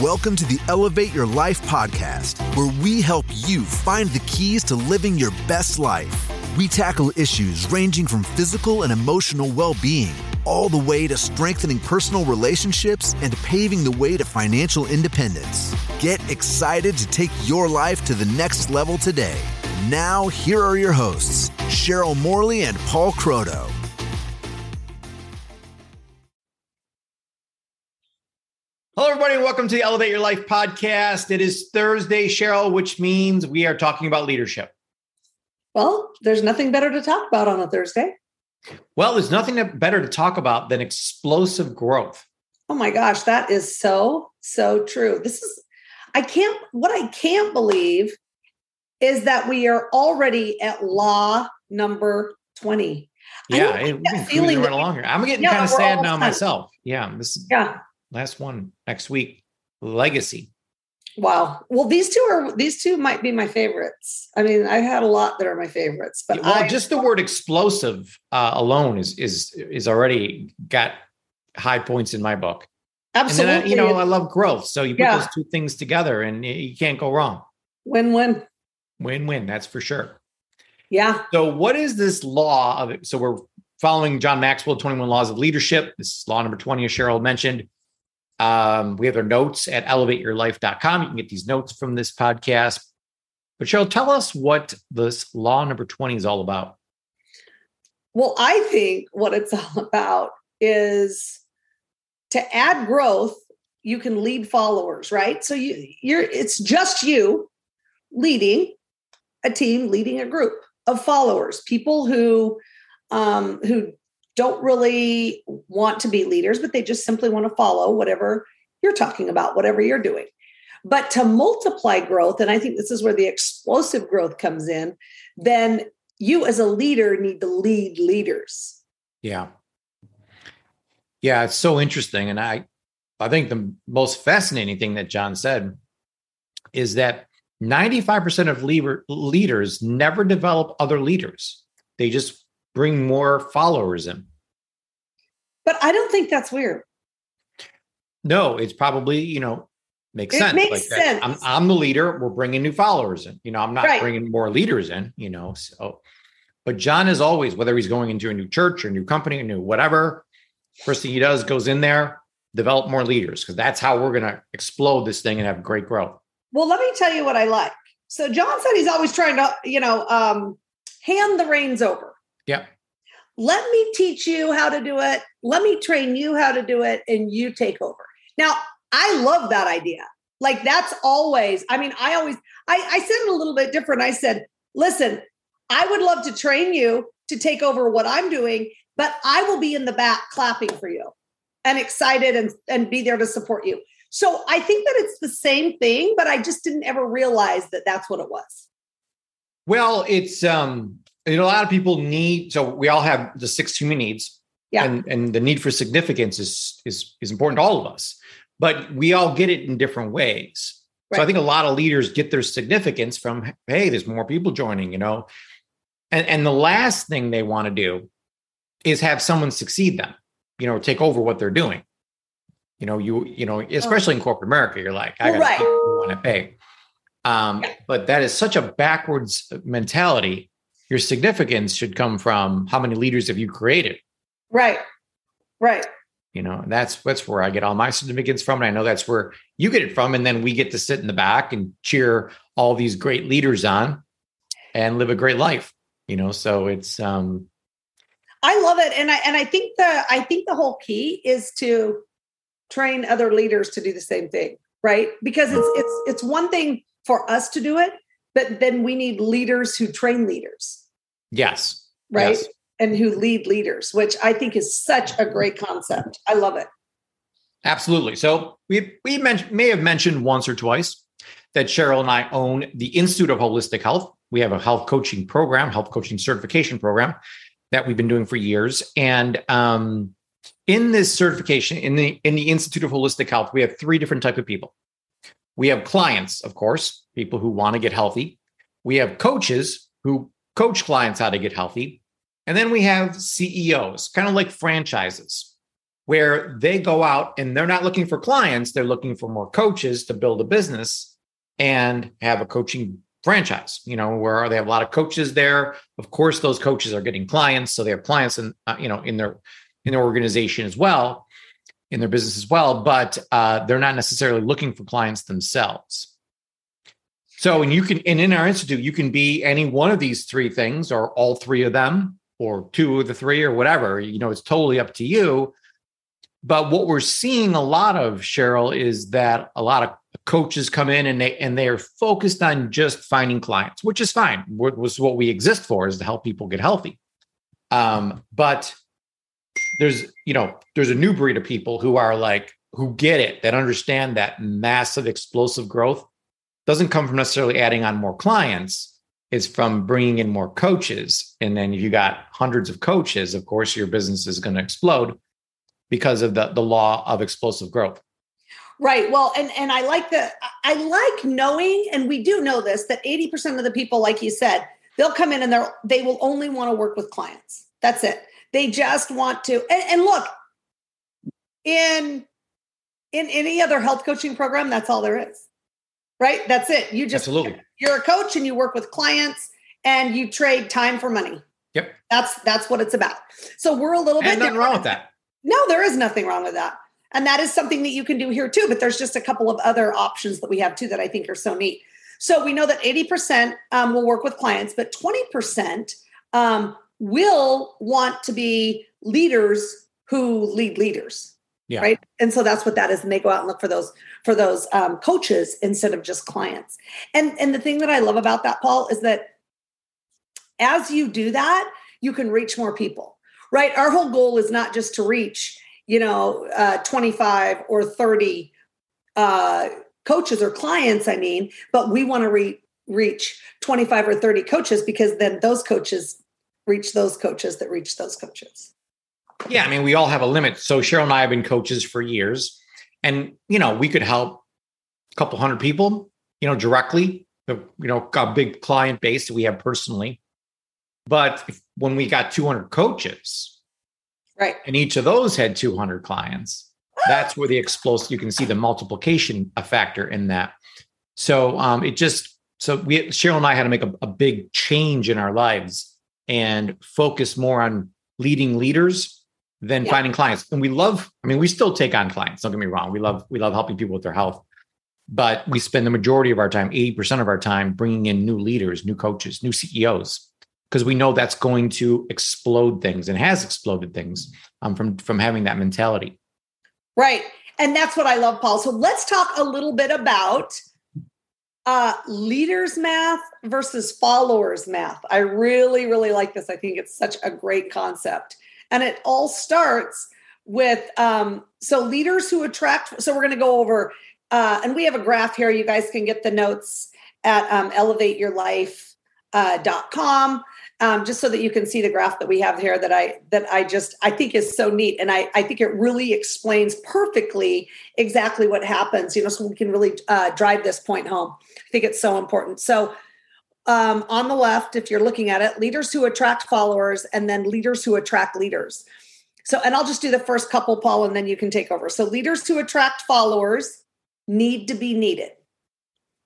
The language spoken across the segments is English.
Welcome to the Elevate Your Life podcast, where we help you find the keys to living your best life. We tackle issues ranging from physical and emotional well being, all the way to strengthening personal relationships and paving the way to financial independence. Get excited to take your life to the next level today. Now, here are your hosts, Cheryl Morley and Paul Croto. Welcome to the Elevate Your Life podcast. It is Thursday, Cheryl, which means we are talking about leadership. Well, there's nothing better to talk about on a Thursday. Well, there's nothing better to talk about than explosive growth. Oh my gosh, that is so, so true. This is, I can't, what I can't believe is that we are already at law number 20. Yeah, it, feeling right along here. I'm getting yeah, kind of sad now done. myself. Yeah, this yeah last one next week. Legacy. Wow. Well, these two are these two might be my favorites. I mean, I've had a lot that are my favorites, but well, I, just the word explosive uh, alone is is is already got high points in my book. Absolutely. Then, you know, I love growth, so you put yeah. those two things together, and you can't go wrong. Win win. Win win. That's for sure. Yeah. So, what is this law of it? So, we're following John Maxwell, 21 Laws of Leadership. This is law number 20, as Cheryl mentioned. Um, we have their notes at elevateyourlife.com. You can get these notes from this podcast. But Cheryl, tell us what this law number 20 is all about. Well, I think what it's all about is to add growth, you can lead followers, right? So you you're it's just you leading a team, leading a group of followers, people who um, who don't really want to be leaders, but they just simply want to follow whatever you're talking about, whatever you're doing. But to multiply growth, and I think this is where the explosive growth comes in, then you as a leader need to lead leaders. Yeah. Yeah, it's so interesting. And I I think the most fascinating thing that John said is that 95% of leader, leaders never develop other leaders. They just bring more followers in. But I don't think that's weird. No, it's probably, you know, makes it sense. Makes like sense. I'm, I'm, the leader. We're bringing new followers in. You know, I'm not right. bringing more leaders in, you know. So, but John is always, whether he's going into a new church or new company or new whatever, first thing he does goes in there, develop more leaders because that's how we're going to explode this thing and have great growth. Well, let me tell you what I like. So John said he's always trying to, you know, um, hand the reins over. Yeah. Let me teach you how to do it. Let me train you how to do it, and you take over. Now, I love that idea. Like that's always, I mean, I always, I, I said it a little bit different. I said, listen, I would love to train you to take over what I'm doing, but I will be in the back clapping for you and excited and, and be there to support you. So I think that it's the same thing, but I just didn't ever realize that that's what it was. Well, it's um a lot of people need so we all have the six human needs. Yeah. And and the need for significance is is is important to all of us. But we all get it in different ways. Right. So I think a lot of leaders get their significance from hey, there's more people joining, you know. And and the last thing they want to do is have someone succeed them, you know, take over what they're doing. You know, you you know, especially in corporate America, you're like, I got right. want to pay. Um, yeah. but that is such a backwards mentality. Your significance should come from how many leaders have you created? Right. Right. You know, that's that's where I get all my significance from. And I know that's where you get it from. And then we get to sit in the back and cheer all these great leaders on and live a great life. You know, so it's um I love it. And I and I think the I think the whole key is to train other leaders to do the same thing, right? Because it's it's it's one thing for us to do it, but then we need leaders who train leaders. Yes. Right. Yes. And who lead leaders, which I think is such a great concept. I love it. Absolutely. So we we may have mentioned once or twice that Cheryl and I own the Institute of Holistic Health. We have a health coaching program, health coaching certification program that we've been doing for years. And um, in this certification, in the in the Institute of Holistic Health, we have three different type of people. We have clients, of course, people who want to get healthy. We have coaches who coach clients how to get healthy. And then we have CEOs, kind of like franchises. where they go out and they're not looking for clients, they're looking for more coaches to build a business and have a coaching franchise, you know, where they have a lot of coaches there. Of course, those coaches are getting clients, so they have clients in uh, you know in their in their organization as well, in their business as well, but uh, they're not necessarily looking for clients themselves. So, and you can, and in our institute, you can be any one of these three things, or all three of them, or two of the three, or whatever. You know, it's totally up to you. But what we're seeing a lot of, Cheryl, is that a lot of coaches come in and they and they are focused on just finding clients, which is fine. What was what we exist for is to help people get healthy. Um, but there's you know there's a new breed of people who are like who get it that understand that massive explosive growth doesn't come from necessarily adding on more clients. It's from bringing in more coaches. And then if you got hundreds of coaches of course your business is going to explode because of the the law of explosive growth. Right. Well and and i like the i like knowing and we do know this that 80% of the people like you said they'll come in and they're they will only want to work with clients. That's it. They just want to and, and look in in any other health coaching program that's all there is right? That's it. You just absolutely you're a coach and you work with clients and you trade time for money. Yep. That's that's what it's about. So we're a little and bit nothing wrong with that. No, there is nothing wrong with that. And that is something that you can do here too. But there's just a couple of other options that we have too that I think are so neat. So we know that 80% um, will work with clients, but 20% um, will want to be leaders who lead leaders. Yeah. Right. And so that's what that is. And they go out and look for those for those um, coaches instead of just clients. And and the thing that I love about that, Paul, is that as you do that, you can reach more people. Right. Our whole goal is not just to reach, you know, uh, 25 or 30 uh, coaches or clients, I mean, but we want to re- reach 25 or 30 coaches because then those coaches reach those coaches that reach those coaches. Yeah, I mean, we all have a limit. So Cheryl and I have been coaches for years, and you know, we could help a couple hundred people, you know, directly. You know, a big client base that we have personally. But if, when we got 200 coaches, right, and each of those had 200 clients, that's where the explosive. You can see the multiplication a factor in that. So um, it just so we Cheryl and I had to make a, a big change in our lives and focus more on leading leaders than yeah. finding clients. And we love, I mean, we still take on clients. Don't get me wrong. We love, we love helping people with their health, but we spend the majority of our time, 80% of our time bringing in new leaders, new coaches, new CEOs, because we know that's going to explode things and has exploded things um, from, from having that mentality. Right. And that's what I love, Paul. So let's talk a little bit about uh, leaders math versus followers math. I really, really like this. I think it's such a great concept. And it all starts with um, so leaders who attract. So we're going to go over, uh, and we have a graph here. You guys can get the notes at um, elevateyourlife.com. Uh, um, just so that you can see the graph that we have here that I that I just I think is so neat and I I think it really explains perfectly exactly what happens you know so we can really uh, drive this point home I think it's so important so um, on the left, if you're looking at it, leaders who attract followers and then leaders who attract leaders. So, and I'll just do the first couple, Paul, and then you can take over. So, leaders who attract followers need to be needed.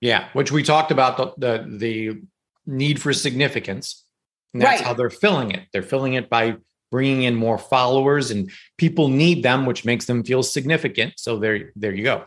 Yeah, which we talked about the the, the need for significance. And that's right. how they're filling it. They're filling it by bringing in more followers, and people need them, which makes them feel significant. So there, there you go.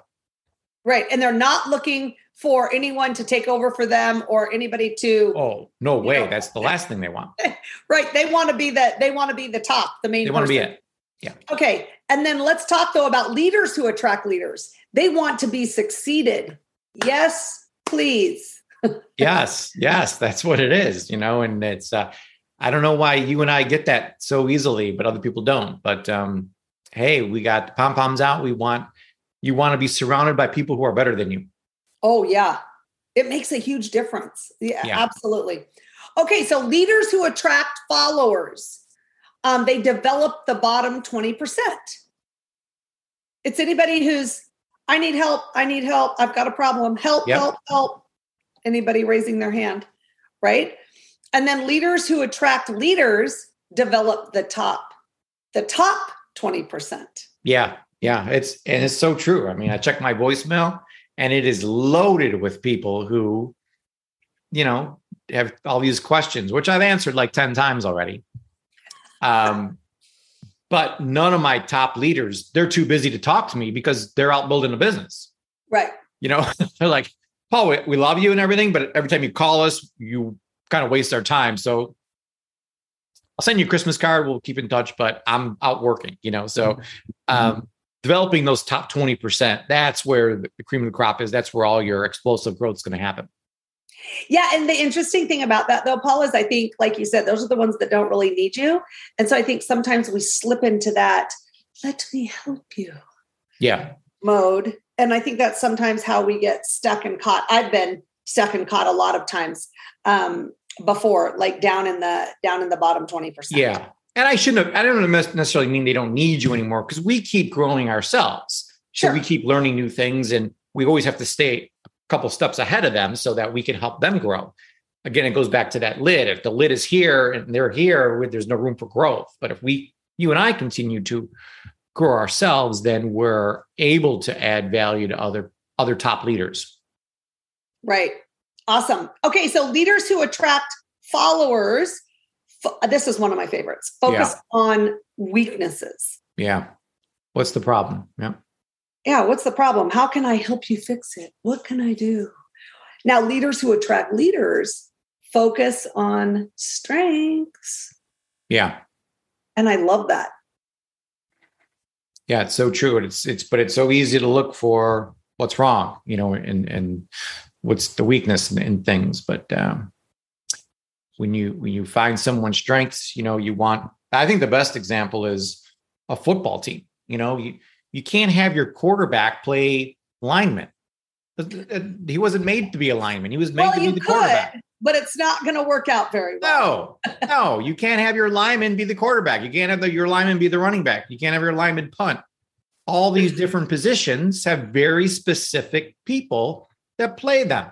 Right, and they're not looking for anyone to take over for them or anybody to oh no way. know, that's the last thing they want. Right. They want to be the they want to be the top the main they want to be it. Yeah. Okay. And then let's talk though about leaders who attract leaders. They want to be succeeded. Yes please. Yes yes. That's what it is you know and it's uh i don't know why you and i get that so easily but other people don't. But um hey we got pom poms out. We want you want to be surrounded by people who are better than you Oh, yeah. It makes a huge difference. Yeah, yeah. absolutely. Okay, so leaders who attract followers, um, they develop the bottom 20%. It's anybody who's, I need help, I need help, I've got a problem, help, yep. help, help. Anybody raising their hand, right? And then leaders who attract leaders develop the top, the top 20%. Yeah, yeah, it's and it's so true. I mean, I check my voicemail and it is loaded with people who, you know, have all these questions, which I've answered like 10 times already. Um, but none of my top leaders, they're too busy to talk to me because they're out building a business. Right. You know, they're like, Paul, we, we love you and everything, but every time you call us, you kind of waste our time. So I'll send you a Christmas card. We'll keep in touch, but I'm out working, you know. So um, developing those top 20%, that's where the cream of the crop is. That's where all your explosive growth is going to happen. Yeah. And the interesting thing about that, though, Paul, is I think, like you said, those are the ones that don't really need you. And so I think sometimes we slip into that, let me help you. Yeah. Mode. And I think that's sometimes how we get stuck and caught. I've been stuck and caught a lot of times um, before, like down in the down in the bottom 20%. Yeah. And I shouldn't have, I don't necessarily mean they don't need you anymore because we keep growing ourselves. Sure. So we keep learning new things and we always have to stay a couple steps ahead of them so that we can help them grow. Again, it goes back to that lid. If the lid is here and they're here, there's no room for growth. But if we, you and I continue to grow ourselves, then we're able to add value to other other top leaders. Right. Awesome. Okay, so leaders who attract followers this is one of my favorites. Focus yeah. on weaknesses. Yeah. What's the problem? Yeah. Yeah. What's the problem? How can I help you fix it? What can I do? Now, leaders who attract leaders focus on strengths. Yeah. And I love that. Yeah, it's so true. It's it's but it's so easy to look for what's wrong, you know, and and what's the weakness in, in things. But um, when you when you find someone's strengths, you know, you want I think the best example is a football team. You know, you you can't have your quarterback play lineman. Uh, uh, he wasn't made to be a lineman. He was made well, to be the could, quarterback. But it's not going to work out very well. No, no, you can't have your lineman be the quarterback. You can't have the, your lineman be the running back. You can't have your lineman punt. All these different positions have very specific people that play them.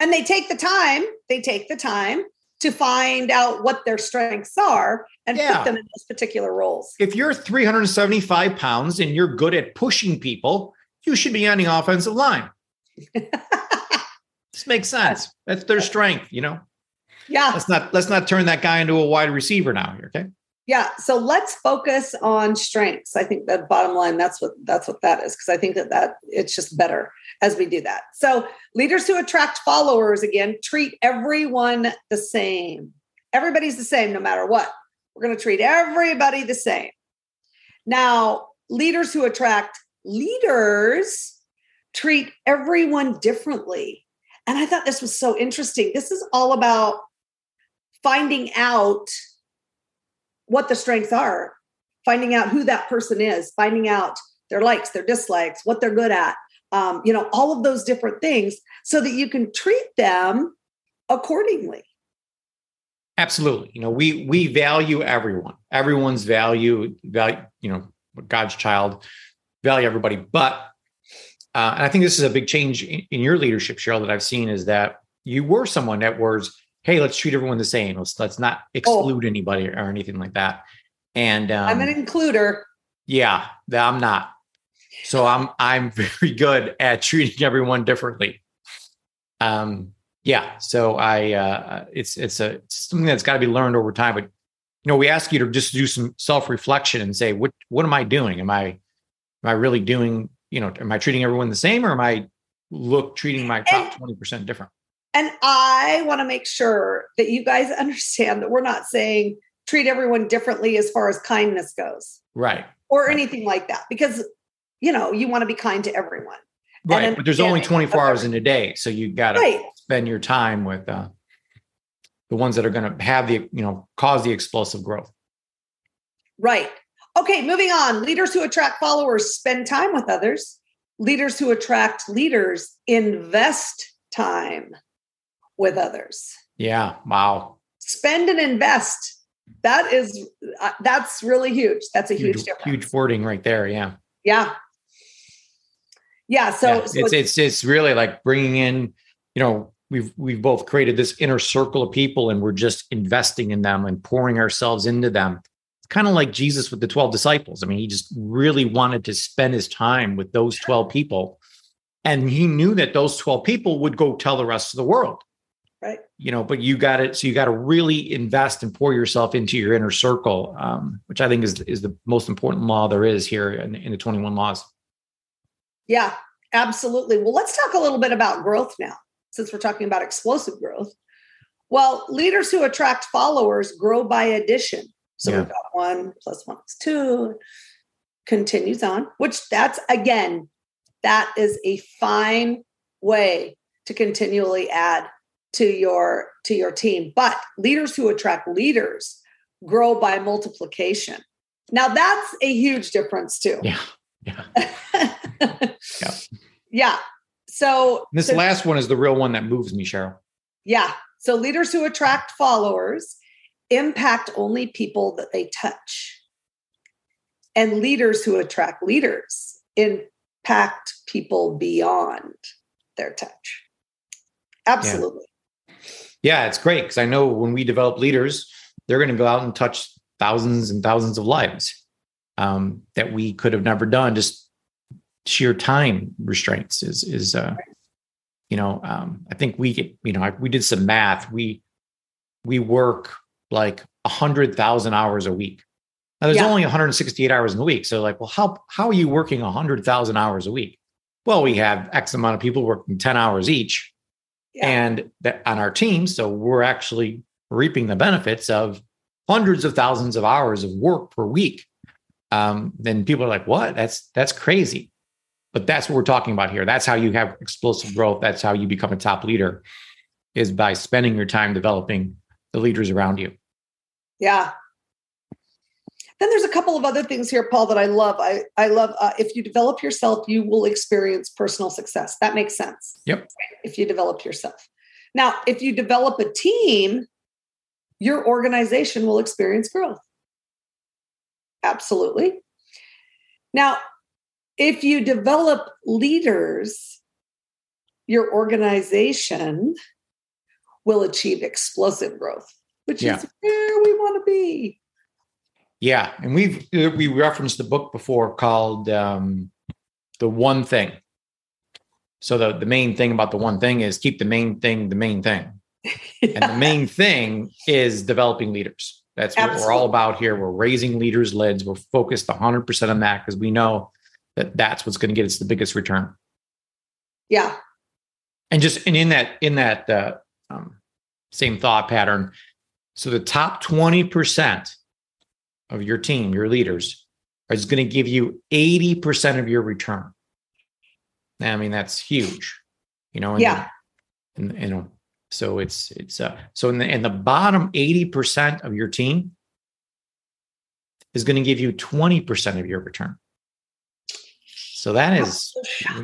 And they take the time. They take the time to find out what their strengths are and yeah. put them in those particular roles. If you're 375 pounds and you're good at pushing people, you should be on the offensive line. this makes sense. That's their strength, you know. Yeah. Let's not let's not turn that guy into a wide receiver now okay? Yeah. So let's focus on strengths. I think that bottom line, that's what that's what that is. Because I think that that it's just better as we do that. So leaders who attract followers again treat everyone the same. Everybody's the same no matter what. We're going to treat everybody the same. Now, leaders who attract leaders treat everyone differently. And I thought this was so interesting. This is all about finding out what the strengths are, finding out who that person is, finding out their likes, their dislikes, what they're good at, um, you know, all of those different things so that you can treat them accordingly. Absolutely. You know, we we value everyone. Everyone's value, value, you know, God's child, value everybody. But uh, and I think this is a big change in, in your leadership, Cheryl, that I've seen is that you were someone that was hey, let's treat everyone the same. Let's let's not oh. exclude oh. anybody or anything like that. And um, I'm an includer. Yeah, I'm not. So I'm I'm very good at treating everyone differently. Um, yeah. So I uh, it's it's a it's something that's got to be learned over time. But you know, we ask you to just do some self reflection and say, what what am I doing? Am I am I really doing? You know, am I treating everyone the same, or am I look treating my top twenty percent different? And I want to make sure that you guys understand that we're not saying treat everyone differently as far as kindness goes. Right. Or right. anything like that. Because, you know, you want to be kind to everyone. Right. But there's only 24 hours in a day. So you got to right. spend your time with uh, the ones that are going to have the, you know, cause the explosive growth. Right. Okay. Moving on. Leaders who attract followers spend time with others. Leaders who attract leaders invest time with others. Yeah. Wow. Spend and invest. That is, uh, that's really huge. That's a huge, huge, huge wording right there. Yeah. Yeah. Yeah. So, yeah. so it's, it's, it's really like bringing in, you know, we've, we've both created this inner circle of people and we're just investing in them and pouring ourselves into them. It's kind of like Jesus with the 12 disciples. I mean, he just really wanted to spend his time with those 12 people. And he knew that those 12 people would go tell the rest of the world. Right. You know, but you got it. So you got to really invest and pour yourself into your inner circle, um, which I think is, is the most important law there is here in, in the 21 laws. Yeah, absolutely. Well, let's talk a little bit about growth now, since we're talking about explosive growth. Well, leaders who attract followers grow by addition. So yeah. we've got one plus one is two, continues on, which that's again, that is a fine way to continually add to your to your team. But leaders who attract leaders grow by multiplication. Now that's a huge difference too. Yeah. Yeah. yeah. Yeah. So this so, last one is the real one that moves me, Cheryl. Yeah. So leaders who attract followers impact only people that they touch. And leaders who attract leaders impact people beyond their touch. Absolutely. Yeah, it's great because I know when we develop leaders, they're going to go out and touch thousands and thousands of lives um, that we could have never done. Just sheer time restraints is is uh, you know um, I think we get you know we did some math. We we work like a hundred thousand hours a week. Now there's yeah. only 168 hours in the week. So like, well, how how are you working a hundred thousand hours a week? Well, we have X amount of people working 10 hours each. Yeah. And that on our team. So we're actually reaping the benefits of hundreds of thousands of hours of work per week. Um, then people are like, what? That's that's crazy. But that's what we're talking about here. That's how you have explosive growth. That's how you become a top leader, is by spending your time developing the leaders around you. Yeah. Then there's a couple of other things here, Paul, that I love. I, I love uh, if you develop yourself, you will experience personal success. That makes sense. Yep. If you develop yourself. Now, if you develop a team, your organization will experience growth. Absolutely. Now, if you develop leaders, your organization will achieve explosive growth, which yeah. is where we want to be. Yeah, and we've uh, we referenced the book before called um, "The One Thing." So the the main thing about the one thing is keep the main thing the main thing, yeah. and the main thing is developing leaders. That's what we're all about here. We're raising leaders' lids. We're focused 100% on that because we know that that's what's going to get us the biggest return. Yeah. And just and in that in that uh, um, same thought pattern. So the top 20% of your team, your leaders, is going to give you 80% of your return. I mean, that's huge, you know? And yeah. And, you know, so it's, it's, uh, so in the, in the bottom 80% of your team is going to give you 20% of your return. So that is,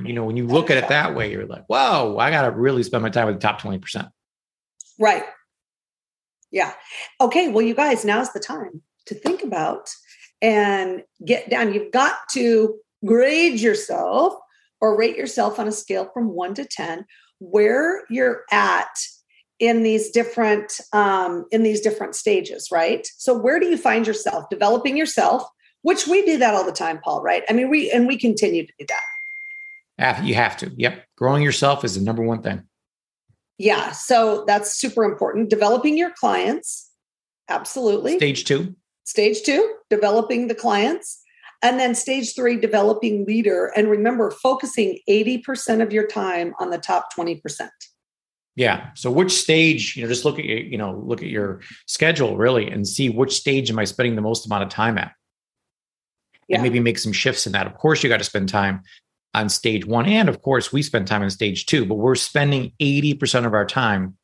you know, when you look at it that way, you're like, whoa, I got to really spend my time with the top 20%. Right. Yeah. Okay. Well, you guys, now's the time to think about and get down. You've got to grade yourself or rate yourself on a scale from one to 10, where you're at in these different um, in these different stages right so where do you find yourself developing yourself which we do that all the time paul right i mean we and we continue to do that you have to yep growing yourself is the number one thing yeah. So that's super important. Developing your clients. Absolutely. Stage two. Stage two, developing the clients. And then stage three, developing leader. And remember, focusing 80% of your time on the top 20%. Yeah. So which stage, you know, just look at you know, look at your schedule really and see which stage am I spending the most amount of time at? Yeah. And maybe make some shifts in that. Of course, you got to spend time on stage one. And of course, we spend time on stage two, but we're spending 80% of our time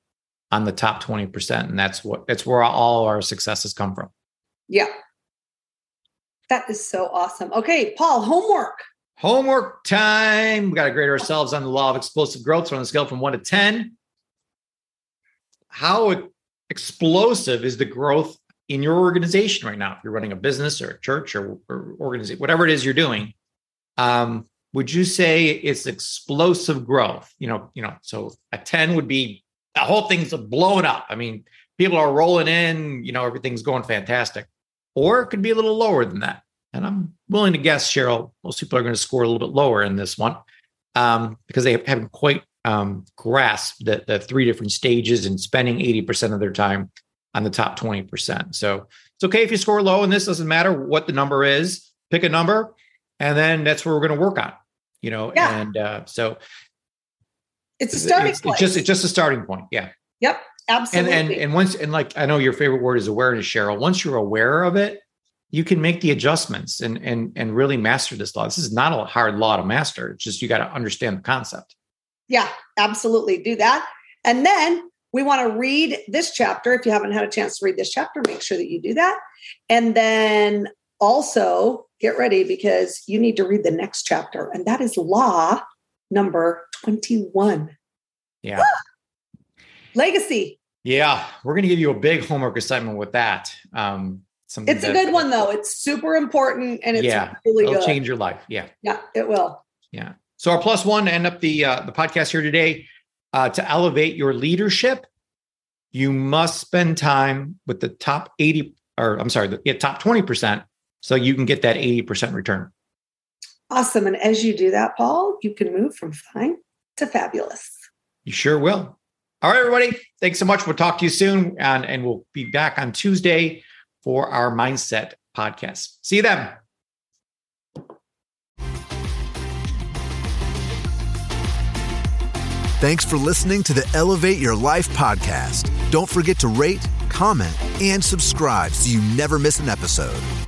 on the top 20%. And that's what that's where all our successes come from. Yeah. That is so awesome. Okay, Paul, homework. Homework time. We got to grade ourselves on the law of explosive growth. So on a scale from one to 10, how explosive is the growth in your organization right now? If you're running a business or a church or, or organization, whatever it is you're doing, um, would you say it's explosive growth? You know, you know, so a 10 would be the whole thing's blowing up. I mean, people are rolling in, you know, everything's going fantastic. Or it could be a little lower than that. And I'm willing to guess, Cheryl, most people are going to score a little bit lower in this one um, because they haven't quite um, grasped the, the three different stages and spending 80% of their time on the top 20%. So it's okay if you score low, and this doesn't matter what the number is. Pick a number, and then that's where we're going to work on. You know, yeah. and uh, so it's a starting it's, point. It's just it's just a starting point. Yeah. Yep. Absolutely. And and and once and like I know your favorite word is awareness, Cheryl. Once you're aware of it, you can make the adjustments and and and really master this law. This is not a hard law to master. It's just you got to understand the concept. Yeah, absolutely. Do that. And then we want to read this chapter. If you haven't had a chance to read this chapter, make sure that you do that. And then also get ready because you need to read the next chapter, and that is law number 21. Yeah. Legacy. Yeah, we're going to give you a big homework assignment with that. Um, it's a good one though. It's super important and it's yeah, really it'll good. change your life. Yeah. Yeah, it will. Yeah. So our plus one to end up the uh, the podcast here today uh, to elevate your leadership, you must spend time with the top 80 or I'm sorry, the yeah, top 20% so you can get that 80% return. Awesome. And as you do that, Paul, you can move from fine to fabulous. You sure will. All right, everybody. Thanks so much. We'll talk to you soon. And, and we'll be back on Tuesday for our mindset podcast. See you then. Thanks for listening to the Elevate Your Life podcast. Don't forget to rate, comment, and subscribe so you never miss an episode.